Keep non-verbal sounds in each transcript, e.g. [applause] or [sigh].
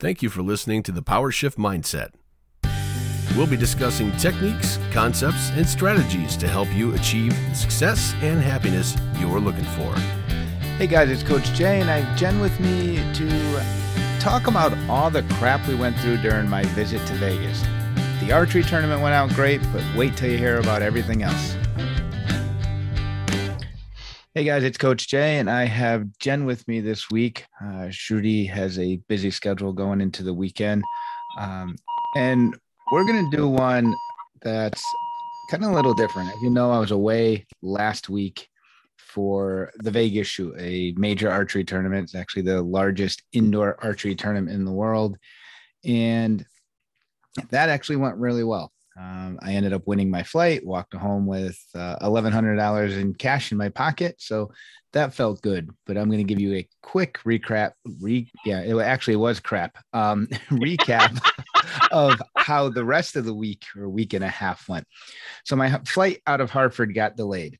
Thank you for listening to the Power Shift Mindset. We'll be discussing techniques, concepts, and strategies to help you achieve the success and happiness you're looking for. Hey guys, it's Coach Jay, and I have Jenn with me to talk about all the crap we went through during my visit to Vegas. The archery tournament went out great, but wait till you hear about everything else. Hey guys, it's Coach Jay, and I have Jenn with me this week. Uh, Shruti has a busy schedule going into the weekend. Um, and we're going to do one that's kind of a little different. As you know, I was away last week for the Vegas shoot, a major archery tournament. It's actually the largest indoor archery tournament in the world. And that actually went really well. Um, I ended up winning my flight, walked home with uh, $1,100 in cash in my pocket. So that felt good. But I'm going to give you a quick recap. Re, yeah, it actually was crap. Um, [laughs] recap of how the rest of the week or week and a half went. So my flight out of Hartford got delayed.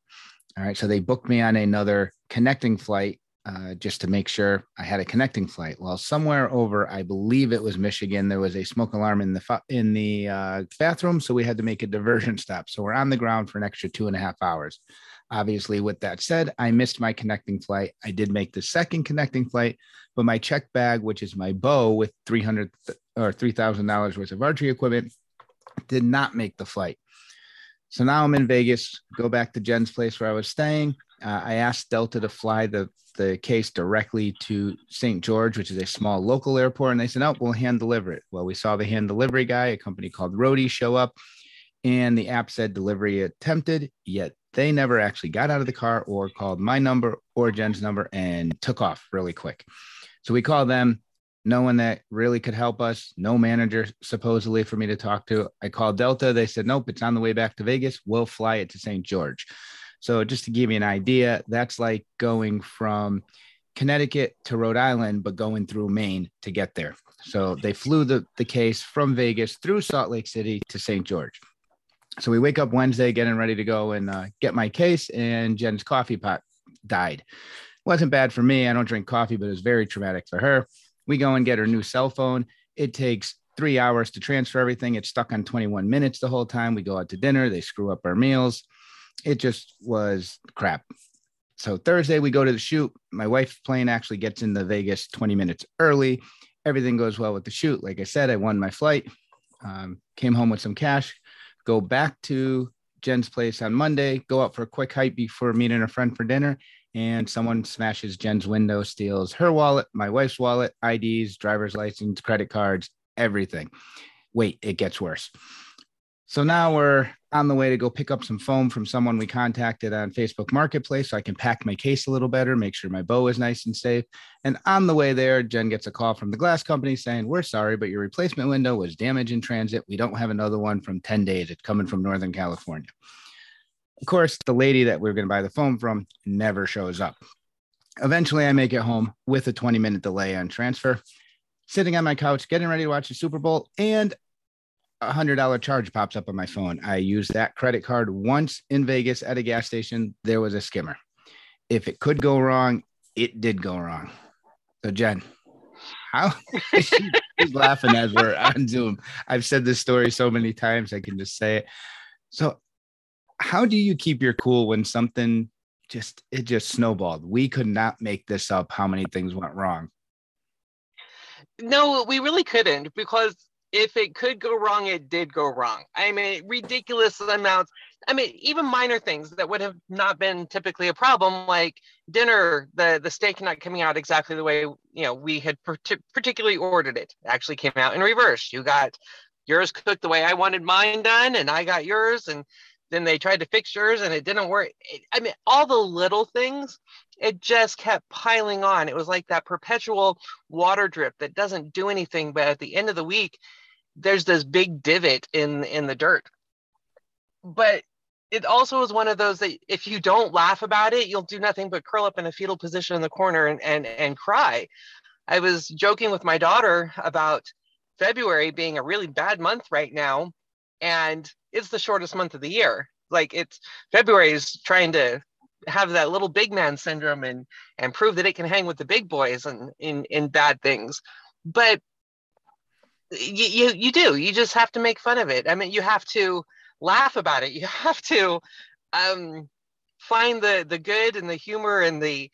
All right. So they booked me on another connecting flight uh, just to make sure I had a connecting flight. Well, somewhere over, I believe it was Michigan, there was a smoke alarm in the in the uh, bathroom, so we had to make a diversion [laughs] stop. So we're on the ground for an extra two and a half hours. Obviously, with that said, I missed my connecting flight. I did make the second connecting flight, but my check bag, which is my bow with three hundred or three thousand dollars worth of archery equipment, did not make the flight. So now I'm in Vegas. Go back to Jenn's place where I was staying. Uh, I asked Delta to fly the the case directly to St. George, which is a small local airport, and they said, "No, we'll hand deliver it." Well, we saw the hand delivery guy, a company called Roadie, show up, and the app said delivery attempted. Yet they never actually got out of the car or called my number or Jenn's number and took off really quick. So we called them. No one that really could help us. No manager supposedly for me to talk to. I called Delta. They said, "Nope, it's on the way back to Vegas. We'll fly it to St. George." So just to give you an idea, that's like going from Connecticut to Rhode Island, but going through Maine to get there. So they flew the, the case from Vegas through Salt Lake City to St. George. So we wake up Wednesday, getting ready to go and uh, get my case, and Jenn's coffee pot died. Wasn't bad for me. I don't drink coffee, but it was very traumatic for her. We go and get her new cell phone. It takes three hours to transfer everything. It's stuck on 21 minutes the whole time. We go out to dinner. They screw up our meals it just was crap. So Thursday we go to the shoot. My wife's plane actually gets into Vegas 20 minutes early. Everything goes well with the shoot. Like I said, I won my flight. Um, came home with some cash. Go back to Jenn's place on Monday. Go out for a quick hike before meeting a friend for dinner. And someone smashes Jenn's window, steals her wallet, my wife's wallet, IDs, driver's license, credit cards, everything. Wait, it gets worse. So now we're on the way to go pick up some foam from someone we contacted on Facebook Marketplace so I can pack my case a little better, make sure my bow is nice and safe. And on the way there, Jenn gets a call from the glass company saying, We're sorry, but your replacement window was damaged in transit. We don't have another one from 10 days. It's coming from Northern California. Of course, the lady that we are going to buy the foam from never shows up. Eventually, I make it home with a 20 minute delay on transfer sitting on my couch, getting ready to watch the Super Bowl, and a hundred dollar charge pops up on my phone. I used that credit card once in Vegas at a gas station. There was a skimmer. If it could go wrong, it did go wrong. So Jenn, how [laughs] she's laughing as we're on Zoom. I've said this story so many times, I can just say it. So, how do you keep your cool when something just it just snowballed? We could not make this up. How many things went wrong? No, we really couldn't because if it could go wrong, it did go wrong. I mean, ridiculous amounts. I mean, even minor things that would have not been typically a problem, like dinner, the the steak not coming out exactly the way you know we had particularly ordered it. Actually, came out in reverse. You got yours cooked the way I wanted mine done, and I got yours, and then they tried to fix yours, and it didn't work. I mean, all the little things it just kept piling on. It was like that perpetual water drip that doesn't do anything, but at the end of the week, there's this big divot in in the dirt. But it also is one of those that if you don't laugh about it, you'll do nothing but curl up in a fetal position in the corner and and, and cry. I was joking with my daughter about February being a really bad month right now, and it's the shortest month of the year. Like it's February is trying to have that little big man syndrome and and prove that it can hang with the big boys and in in bad things. But you, you you do. You just have to make fun of it. I mean you have to laugh about it. [laughs] You have to um find the the good and the humor and the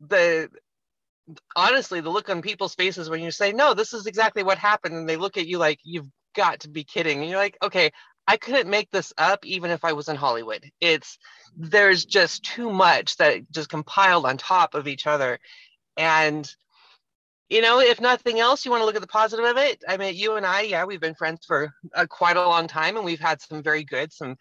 the honestly the look on people's faces when you say no this is exactly what happened. And they look at you like you've got to be kidding. And you're like okay i couldn't make this up even if i was in hollywood. It's there's just too much that just compiled on top of each other. And you know if nothing else you want to look at the positive of it? I mean you and i yeah we've been friends for uh, quite a long time and we've had some very good some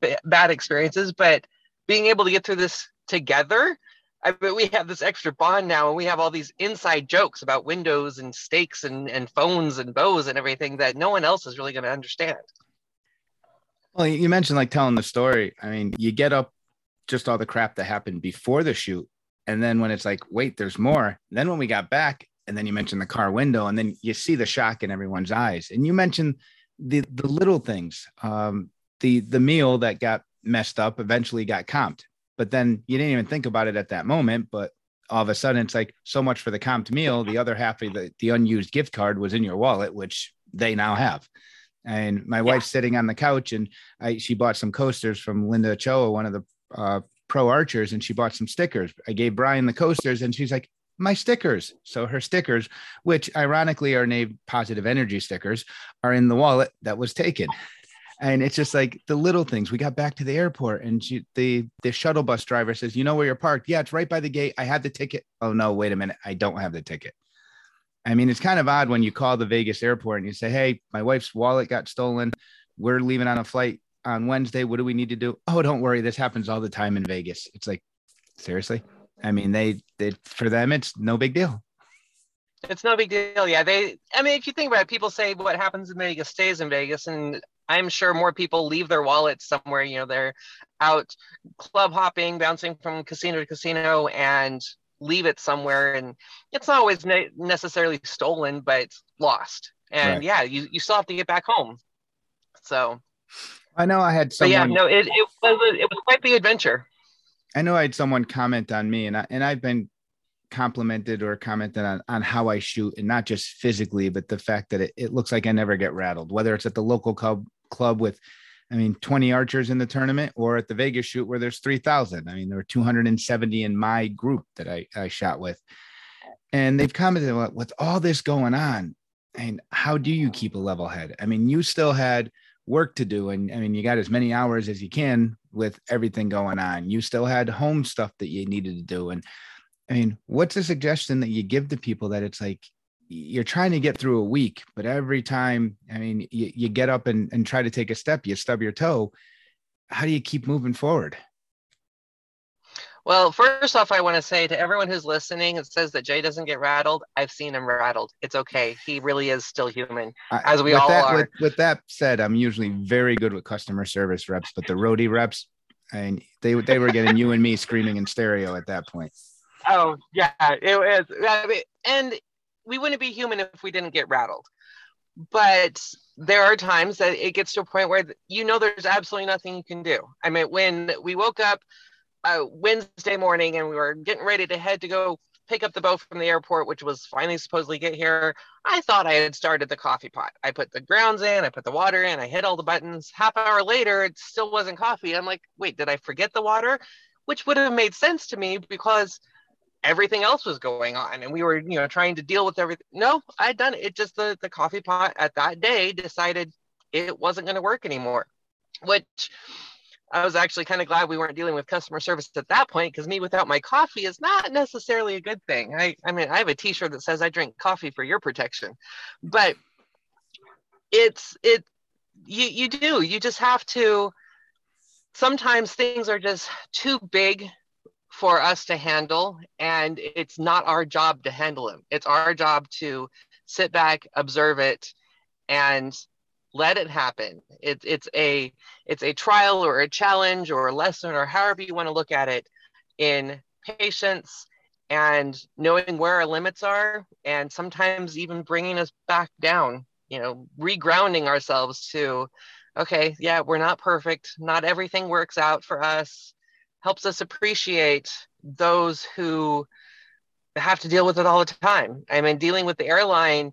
b- bad experiences but being able to get through this together I mean, we have this extra bond now, and we have all these inside jokes about windows and steaks and, and phones and bows and everything that no one else is really going to understand. Well, you mentioned like telling the story. I mean, you get up just all the crap that happened before the shoot. And then when it's like, wait, there's more. then when we got back, and then you mentioned the car window, and then you see the shock in everyone's eyes. And you mentioned the the little things. Um, the the meal that got messed up eventually got comped but then you didn't even think about it at that moment. But all of a sudden, it's like so much for the comped meal. The other half of the, the unused gift card was in your wallet, which they now have. And my yeah. wife's sitting on the couch, and I she bought some coasters from Linda Ochoa, one of the uh, pro archers, and she bought some stickers. I gave Brian the coasters, and she's like, my stickers. So her stickers, which ironically are named positive energy stickers, are in the wallet that was taken. And it's just like the little things. We got back to the airport and she, the the shuttle bus driver says you know where you're parked? Yeah it's right by the gate. I have the ticket. Oh no wait a minute. I don't have the ticket i mean it's kind of odd when you call the vegas airport and you say hey my wife's wallet got stolen we're leaving on a flight on wednesday what do we need to do oh don't worry this happens all the time in vegas it's like seriously i mean they, they for them it's no big deal it's no big deal. Yeah, they. I mean, if you think about it, people say what happens in Vegas stays in Vegas, and I'm sure more people leave their wallets somewhere. You know, they're out club hopping, bouncing from casino to casino, and leave it somewhere. And it's not always ne- necessarily stolen, but lost. And right. yeah, you, you still have to get back home. So I know I had someone. yeah, no, it, it was it was quite the adventure. I know I had someone comment on me, and I and I've been complimented or commented on, on how I shoot and not just physically, but the fact that it, it looks like I never get rattled, whether it's at the local club club with, I mean, 20 archers in the tournament or at the Vegas shoot where there's 3000. I mean, there were 270 in my group that I, I shot with. And they've commented with all this going on. And how do you keep a level head? I mean, you still had work to do. And I mean, you got as many hours as you can with everything going on. You still had home stuff that you needed to do. And I mean, what's a suggestion that you give to people that it's like you're trying to get through a week, but every time, I mean, you, you get up and, and try to take a step, you stub your toe. How do you keep moving forward? Well, first off, I want to say to everyone who's listening and says that Jay doesn't get rattled, I've seen him rattled. It's okay. He really is still human, as we all that, are. With, with, that said, I'm usually very good with customer service reps, but the roadie reps, and they they were getting you and me screaming in stereo at that point. Oh yeah, it was. I mean, and we wouldn't be human if we didn't get rattled. But there are times that it gets to a point where you know there's absolutely nothing you can do. I mean, when we woke up uh, Wednesday morning and we were getting ready to head to go pick up the boat from the airport, which was finally supposedly get here, I thought I had started the coffee pot. I put the grounds in, I put the water in, I hit all the buttons. Half hour later, it still wasn't coffee. I'm like, wait, did I forget the water? Which would have made sense to me because everything else was going on and we were you know trying to deal with everything no i'd done it, it just the, the coffee pot at that day decided it wasn't going to work anymore which i was actually kind of glad we weren't dealing with customer service at that point because me without my coffee is not necessarily a good thing. I i mean i have a t-shirt that says i drink coffee for your protection but it's it you you do you just have to sometimes things are just too big for us to handle and it's not our job to handle them it's our job to sit back observe it and let it happen. It, it's a it's a trial or a challenge or a lesson or however you want to look at it in patience and knowing where our limits are and sometimes even bringing us back down you know regrounding ourselves to okay yeah we're not perfect. Not everything works out for us helps us appreciate those who have to deal with it all the time. I mean, dealing with the airline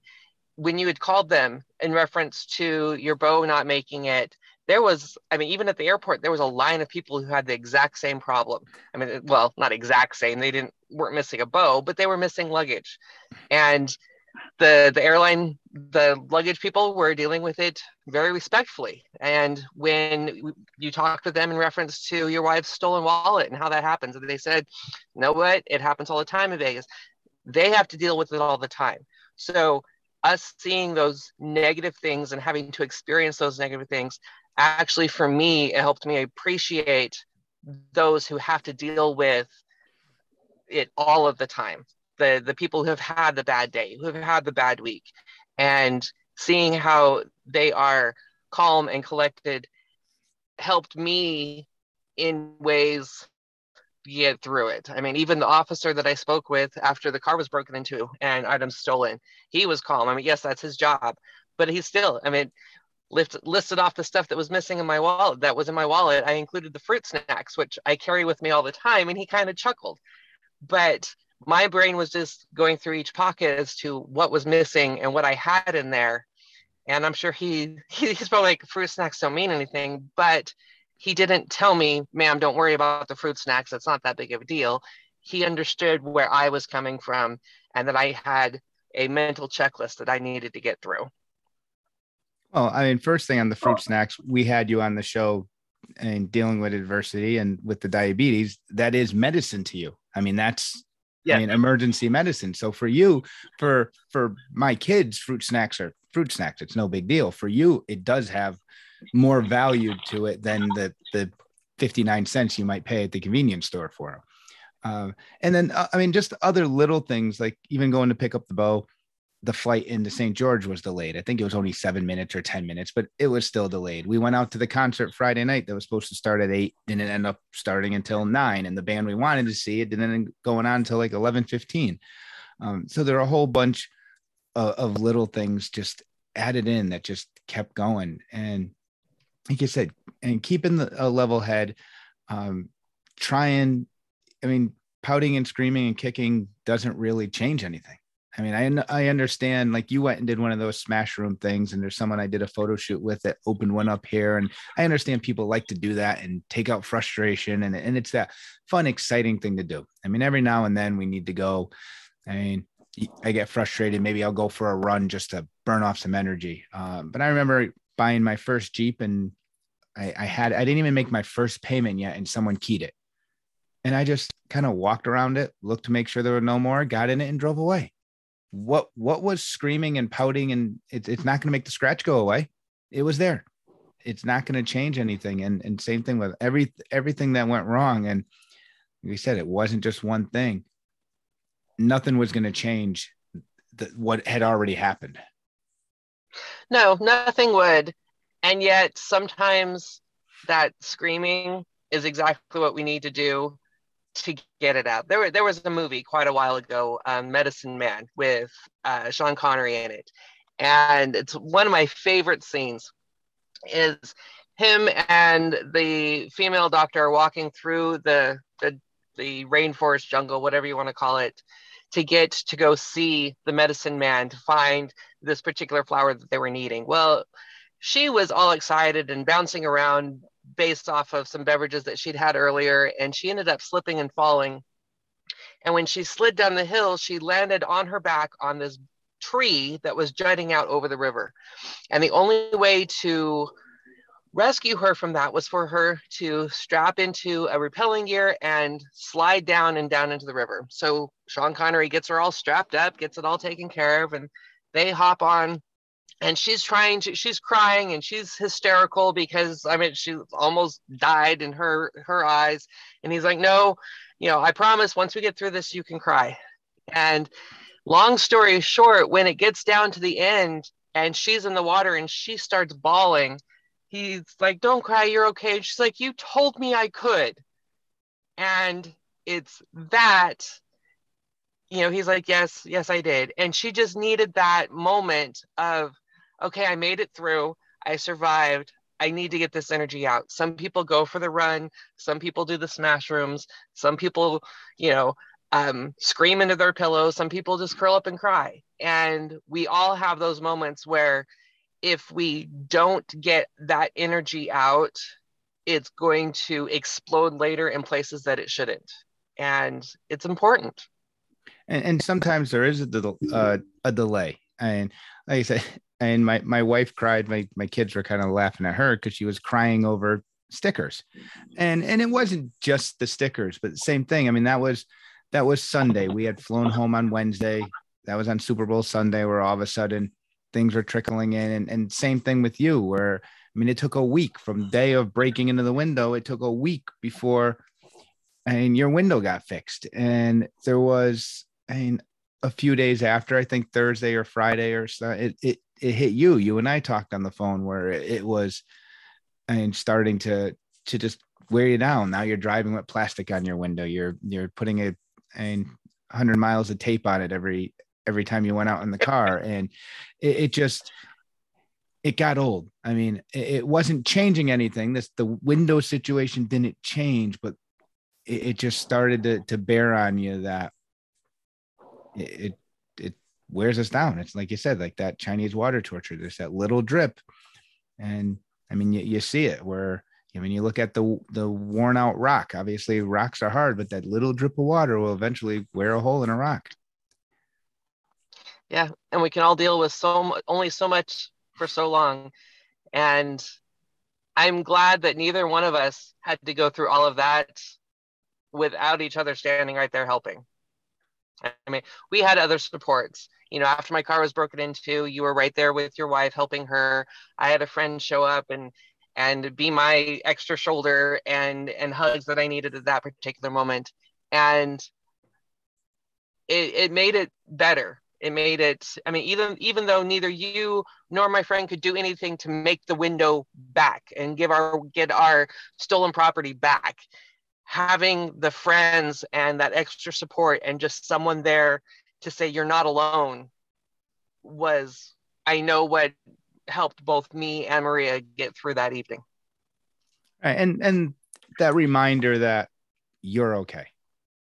when you had called them in reference to your bow not making it, there was, I mean, even at the airport, there was a line of people who had the exact same problem. I mean, well, not exact same. They didn't weren't missing a bow, but they were missing luggage, and the the airline, the luggage people were dealing with it very respectfully. And when you talked to them in reference to your wife's stolen wallet and how that happens, they said, "You know what? It happens all the time in Vegas." They have to deal with it all the time. So us seeing those negative things and having to experience those negative things actually for me it helped me appreciate those who have to deal with it all of the time the the people who have had the bad day who have had the bad week and seeing how they are calm and collected helped me in ways get through it. I mean, even the officer that I spoke with after the car was broken into and items stolen, he was calm. I mean, yes, that's his job, but he's still, I mean, lift, listed off the stuff that was missing in my wallet that was in my wallet i included the fruit snacks which i carry with me all the time and he kind of chuckled but my brain was just going through each pocket as to what was missing and what i had in there. And i'm sure he, [laughs] he's probably like fruit snacks don't mean anything but he didn't tell me ma'am don't worry about the fruit snacks. It's not that big of a deal. He understood where i was coming from and that i had a mental checklist that i needed to get through. Well, I mean, first thing on the fruit oh. snacks, we had you on the show and dealing with adversity and with the diabetes, that is medicine to you. I mean, that's yeah. I mean, emergency medicine. So for you, for for my kids, fruit snacks are fruit snacks. It's no big deal. For you, it does have more value to it than the the 59 cents you might pay at the convenience store for them. Uh, and then, uh, I mean, just other little things like even going to pick up the bow the flight into St. George was delayed. I think it was only seven minutes or 10 minutes, but it was still delayed. We went out to the concert Friday night that was supposed to start at eight, didn't end up starting until nine. And the band we wanted to see it didn't end going on until like 11 15. Um, so there are a whole bunch of, of, little things just added in that just kept going. And like you said, and keeping the, a level head, um, trying, I mean, pouting and screaming and kicking doesn't really change anything I mean, I I understand. Like you went and did one of those smash room things, and there's someone I did a photo shoot with that opened one up here, and I understand people like to do that and take out frustration, and and it's that fun, exciting thing to do. I mean, every now and then we need to go. I mean, I get frustrated. Maybe I'll go for a run just to burn off some energy. Um, but I remember buying my first Jeep, and I, I had I didn't even make my first payment yet, and someone keyed it, and I just kind of walked around it, looked to make sure there were no more, got in it, and drove away what what was screaming and pouting and it, it's not going to make the scratch go away. It was there. It's not going to change anything. And and same thing with every everything that went wrong. And we said it wasn't just one thing. Nothing was going to change the, what had already happened. No nothing would. And yet sometimes that screaming is exactly what we need to do to get it out. There, there was a movie quite a while ago, um, Medicine Man, with uh, Sean Connery in it, and it's one of my favorite scenes. Is him and the female doctor are walking through the the the rainforest jungle, whatever you want to call it, to get to go see the medicine man to find this particular flower that they were needing. Well, she was all excited and bouncing around, based off of some beverages that she'd had earlier, and she ended up slipping and falling. And when she slid down the hill, she landed on her back on this tree that was jutting out over the river. And the only way to rescue her from that was for her to strap into a rappelling gear and slide down and down into the river. So Sean Connery gets her all strapped up, gets it all taken care of, and they hop on and she's trying to she's crying and she's hysterical because i mean she almost died in her her eyes. And he's like no you know i promise once we get through this you can cry. And long story short when it gets down to the end and she's in the water and she starts bawling he's like don't cry you're okay. And she's like you told me i could. And it's that you know he's like yes yes i did. And she just needed that moment of okay, I made it through. I survived. I need to get this energy out. Some people go for the run. Some people do the smash rooms. Some people, you know, um, scream into their pillows. Some people just curl up and cry. And we all have those moments where if we don't get that energy out, it's going to explode later in places that it shouldn't. And it's important. And, and sometimes there is a, uh, a delay. And like I said, and my, my wife cried. My, my kids were kind of laughing at her because she was crying over stickers. And, and it wasn't just the stickers, but the same thing. I mean, that was, that was Sunday. We had flown home on Wednesday. That was on Super Bowl Sunday, where all of a sudden things were trickling in. And, and same thing with you, where I mean, it took a week from day of breaking into the window. It took a week before, I and your window got fixed. And there was, I mean, a few days after, I think Thursday or Friday or so, it it it hit you. You and I talked on the phone where it was, and starting to to just wear you down. Now you're driving with plastic on your window. You're you're putting a and 100 miles of tape on it every every time you went out in the car, [laughs] and it, it just it got old. I mean, it, it, wasn't changing anything. This the window situation didn't change, but it, it just started to to bear on you that it, it it wears us down. It's like you said, like that Chinese water torture. There's that little drip, and I mean, you, you see it where I mean, you look at the the worn out rock. Obviously, rocks are hard, but that little drip of water will eventually wear a hole in a rock. Yeah, and we can all deal with so only so much for so long. And I'm glad that neither one of us had to go through all of that without each other standing right there helping. I mean, we had other supports. You know, after my car was broken into, you were right there with your wife helping her. I had a friend show up and and be my extra shoulder and and hugs that I needed at that particular moment. And it, it made it better it made it i mean even even though neither you nor my friend could do anything to make the window back and give our get our stolen property back having the friends and that extra support and just someone there to say you're not alone was i know what helped both me and maria get through that evening. And and that reminder that you're okay.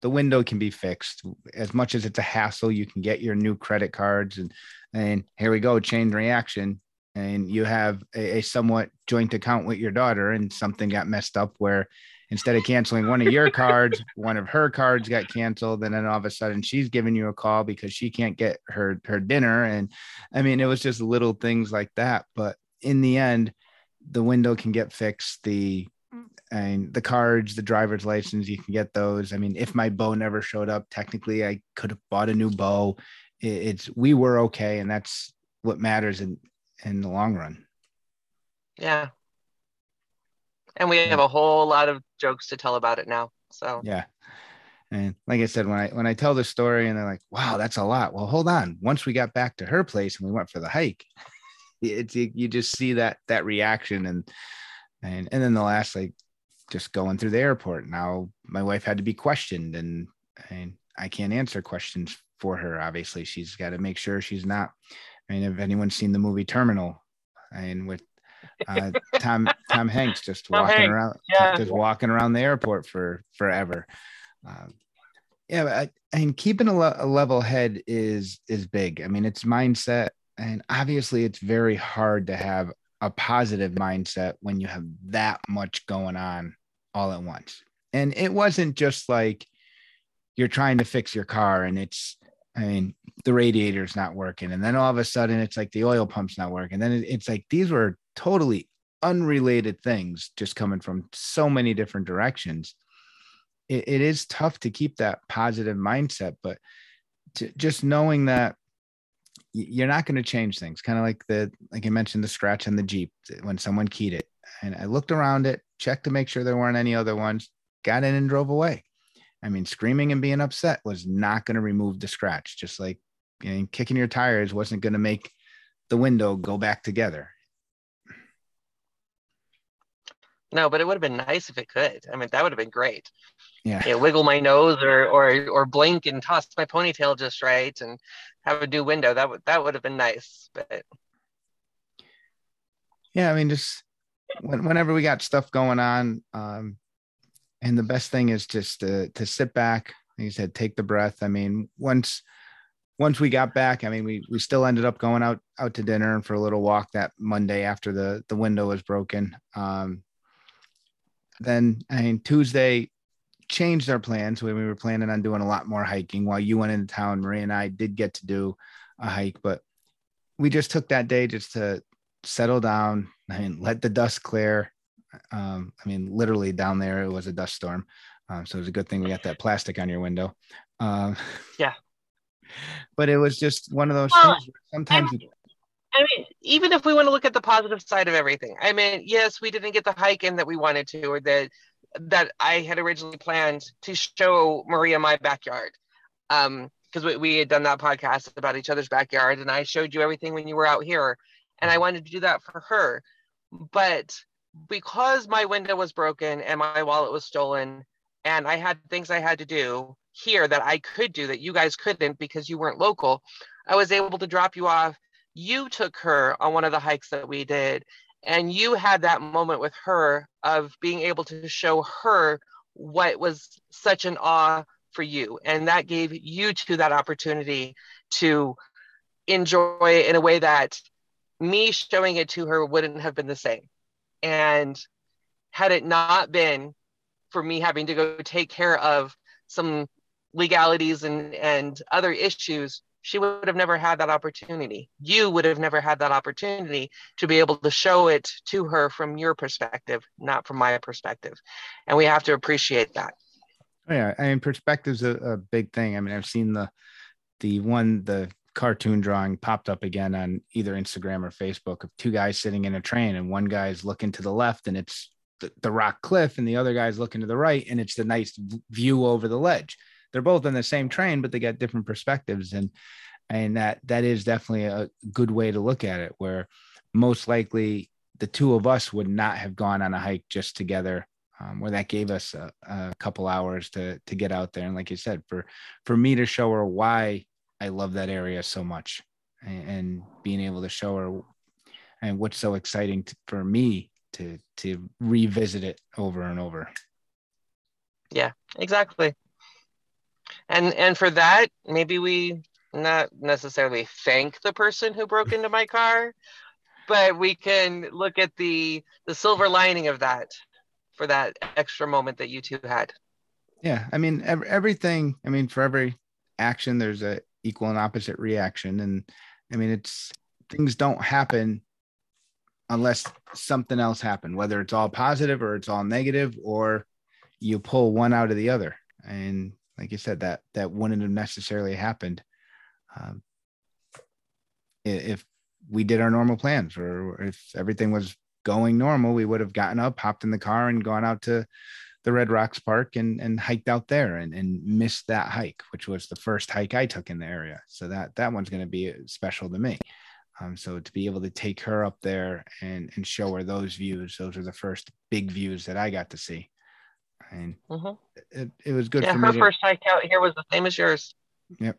The window can be fixed. As much as it's a hassle you can get your new credit cards and and here we go chain reaction. And you have a, a, somewhat joint account with your daughter and something got messed up where instead of canceling one of your cards one of her cards got canceled and then all of a sudden she's giving you a call because she can't get her her dinner and i mean it was just little things like that but in the end the window can get fixed the and the cards, the driver's license, you can get those. I mean, if my bow never showed up, technically I could have bought a new bow. It's we were okay, and that's what matters in in the long run. Yeah. And we have a whole lot of jokes to tell about it now. So yeah. And like I said, when I when I tell the story and they're like, wow, that's a lot. Well, hold on. Once we got back to her place and we went for the hike, it's you just see that that reaction and and and then the last like just going through the airport. Now my wife had to be questioned, and and I can't answer questions for her. Obviously, she's got to make sure she's not. I mean, if anyone's seen the movie Terminal, I and with uh, Tom Tom Hanks just Tom walking Hanks. around, yeah. just walking around the airport for forever. Um, yeah, I, I mean, keeping a, le- a level head is is big. I mean, it's mindset, and obviously, it's very hard to have a positive mindset when you have that much going on all at once. And it wasn't just like you're trying to fix your car and it's, I mean, the radiator's not working. And then all of a sudden it's like the oil pump's not working. And Then it's like these were totally unrelated things just coming from so many different directions. it, it is tough to keep that positive mindset, but to, just knowing that you're not going to change things. Kind of like the, like I mentioned, the scratch on the Jeep when someone keyed it. And I looked around it, checked to make sure there weren't any other ones, got in and drove away. I mean, screaming and being upset was not going to remove the scratch, just like you know, kicking your tires wasn't going to make the window go back together. No, but it would have been nice if it could. I mean, that would have been great. Yeah. You know, wiggle my nose or or or blink and toss my ponytail just right and have a new window. That would that would have been nice. But yeah, I mean, just when, whenever we got stuff going on, um, and the best thing is just to to sit back. Like you said, take the breath. I mean, once once we got back, I mean, we we still ended up going out out to dinner and for a little walk that Monday after the the window was broken. Um, then I mean Tuesday changed our plans. We, we were planning on doing a lot more hiking while you went into town. Marie and I did get to do a hike, but we just took that day just to settle down. I mean, let the dust clear. Um, I mean, literally down there it was a dust storm. Um, so it was a good thing we got that plastic on your window. Um, yeah. [laughs] But it was just one of those well, things. sometimes. I mean, I mean, even if we want to look at the positive side of everything, I mean, yes, we didn't get the hike in that we wanted to, or that that I had originally planned to show Maria my backyard. Um, because we, we had done that podcast about each other's backyard, and I showed you everything when you were out here, and I wanted to do that for her. But because my window was broken and my wallet was stolen, and I had things I had to do here that I could do that you guys couldn't because you weren't local, I was able to drop you off. You took her on one of the hikes that we did, and you had that moment with her of being able to show her what was such an awe for you. And that gave you to that opportunity to enjoy in a way that me showing it to her wouldn't have been the same. And had it not been for me having to go take care of some legalities and, and other issues, she would have never had that opportunity. You would have never had that opportunity to be able to show it to her from your perspective, not from my perspective. And we have to appreciate that. Oh, yeah, I mean, perspective's a, a big thing. I mean, I've seen the the one the cartoon drawing popped up again on either Instagram or Facebook of two guys sitting in a train, and one guy's looking to the left, and it's the, the rock cliff and the other guy's looking to the right and it's the nice view over the ledge they're both on the same train but they got different perspectives. And and that that is definitely a good way to look at it where most likely the two of us would not have gone on a hike just together um, where that gave us a, a, couple hours to to get out there. And like you said for for me to show her why i love that area so much and, and being able to show her and what's so exciting to, for me to to revisit it over and over. Yeah exactly and and for that maybe we not necessarily thank the person who broke into my car but we can look at the the silver lining of that for that extra moment that you two had yeah i mean every, everything i mean for every action there's a equal and opposite reaction and i mean it's things don't happen unless something else happened, whether it's all positive or it's all negative, or you pull one out of the other. And like you said, that that wouldn't have necessarily happened um, if we did our normal plans, or if everything was going normal, we would have gotten up, hopped in the car, and gone out to the Red Rocks Park and and hiked out there and, and missed that hike, which was the first hike I took in the area. So that that one's going to be special to me. Um, so to be able to take her up there and and show her those views, those are the first big views that I got to see. And mm-hmm. it, it was good yeah, for her me. Her first hike out here was the same as yours. Yep.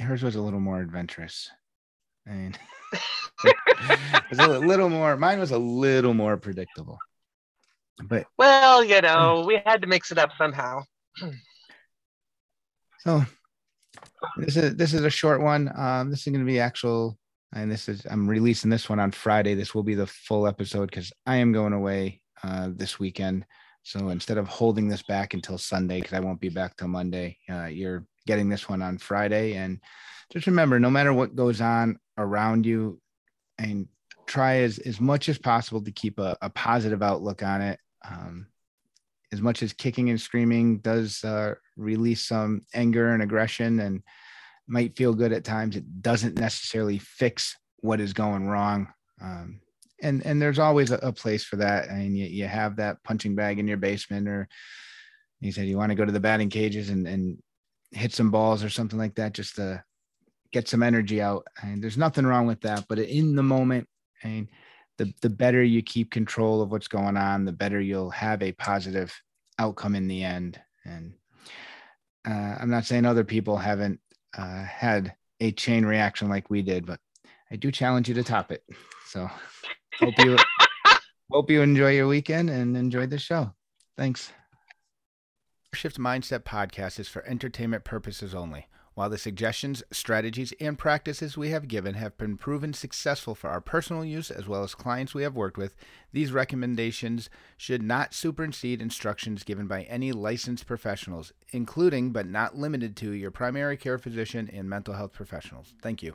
Hers was a little more adventurous. And [laughs] it was a little more mine was a little more predictable. But well, you know, we had to mix it up somehow. [clears throat] so this is this is a short one. Um, this is going to be actual and this is I'm releasing this one on Friday. This will be the full episode because I am going away uh, this weekend. So instead of holding this back until Sunday, because I won't be back till Monday, uh, you're getting this one on Friday. And just remember, no matter what goes on around you, and try as as much as possible to keep a, a positive outlook on it. Um, as much as kicking and screaming does uh, release some anger and aggression and might feel good at times. It doesn't necessarily fix what is going wrong. Um, and and there's always a, a, place for that. I mean, you, you have that punching bag in your basement, or you said you want to go to the batting cages and and hit some balls or something like that, just to get some energy out. And there's nothing wrong with that. But in the moment, and the the better you keep control of what's going on, the better you'll have a positive outcome in the end. And uh, I'm not saying other people haven't uh, had a chain reaction like we did, but I do challenge you to top it. So hope you hope you enjoy your weekend and enjoy the show. Thanks. Shift Mindset podcast is for entertainment purposes only. While the suggestions, strategies, and practices we have given have been proven successful for our personal use as well as clients we have worked with, these recommendations should not supersede instructions given by any licensed professionals, including but not limited to your primary care physician and mental health professionals. Thank you.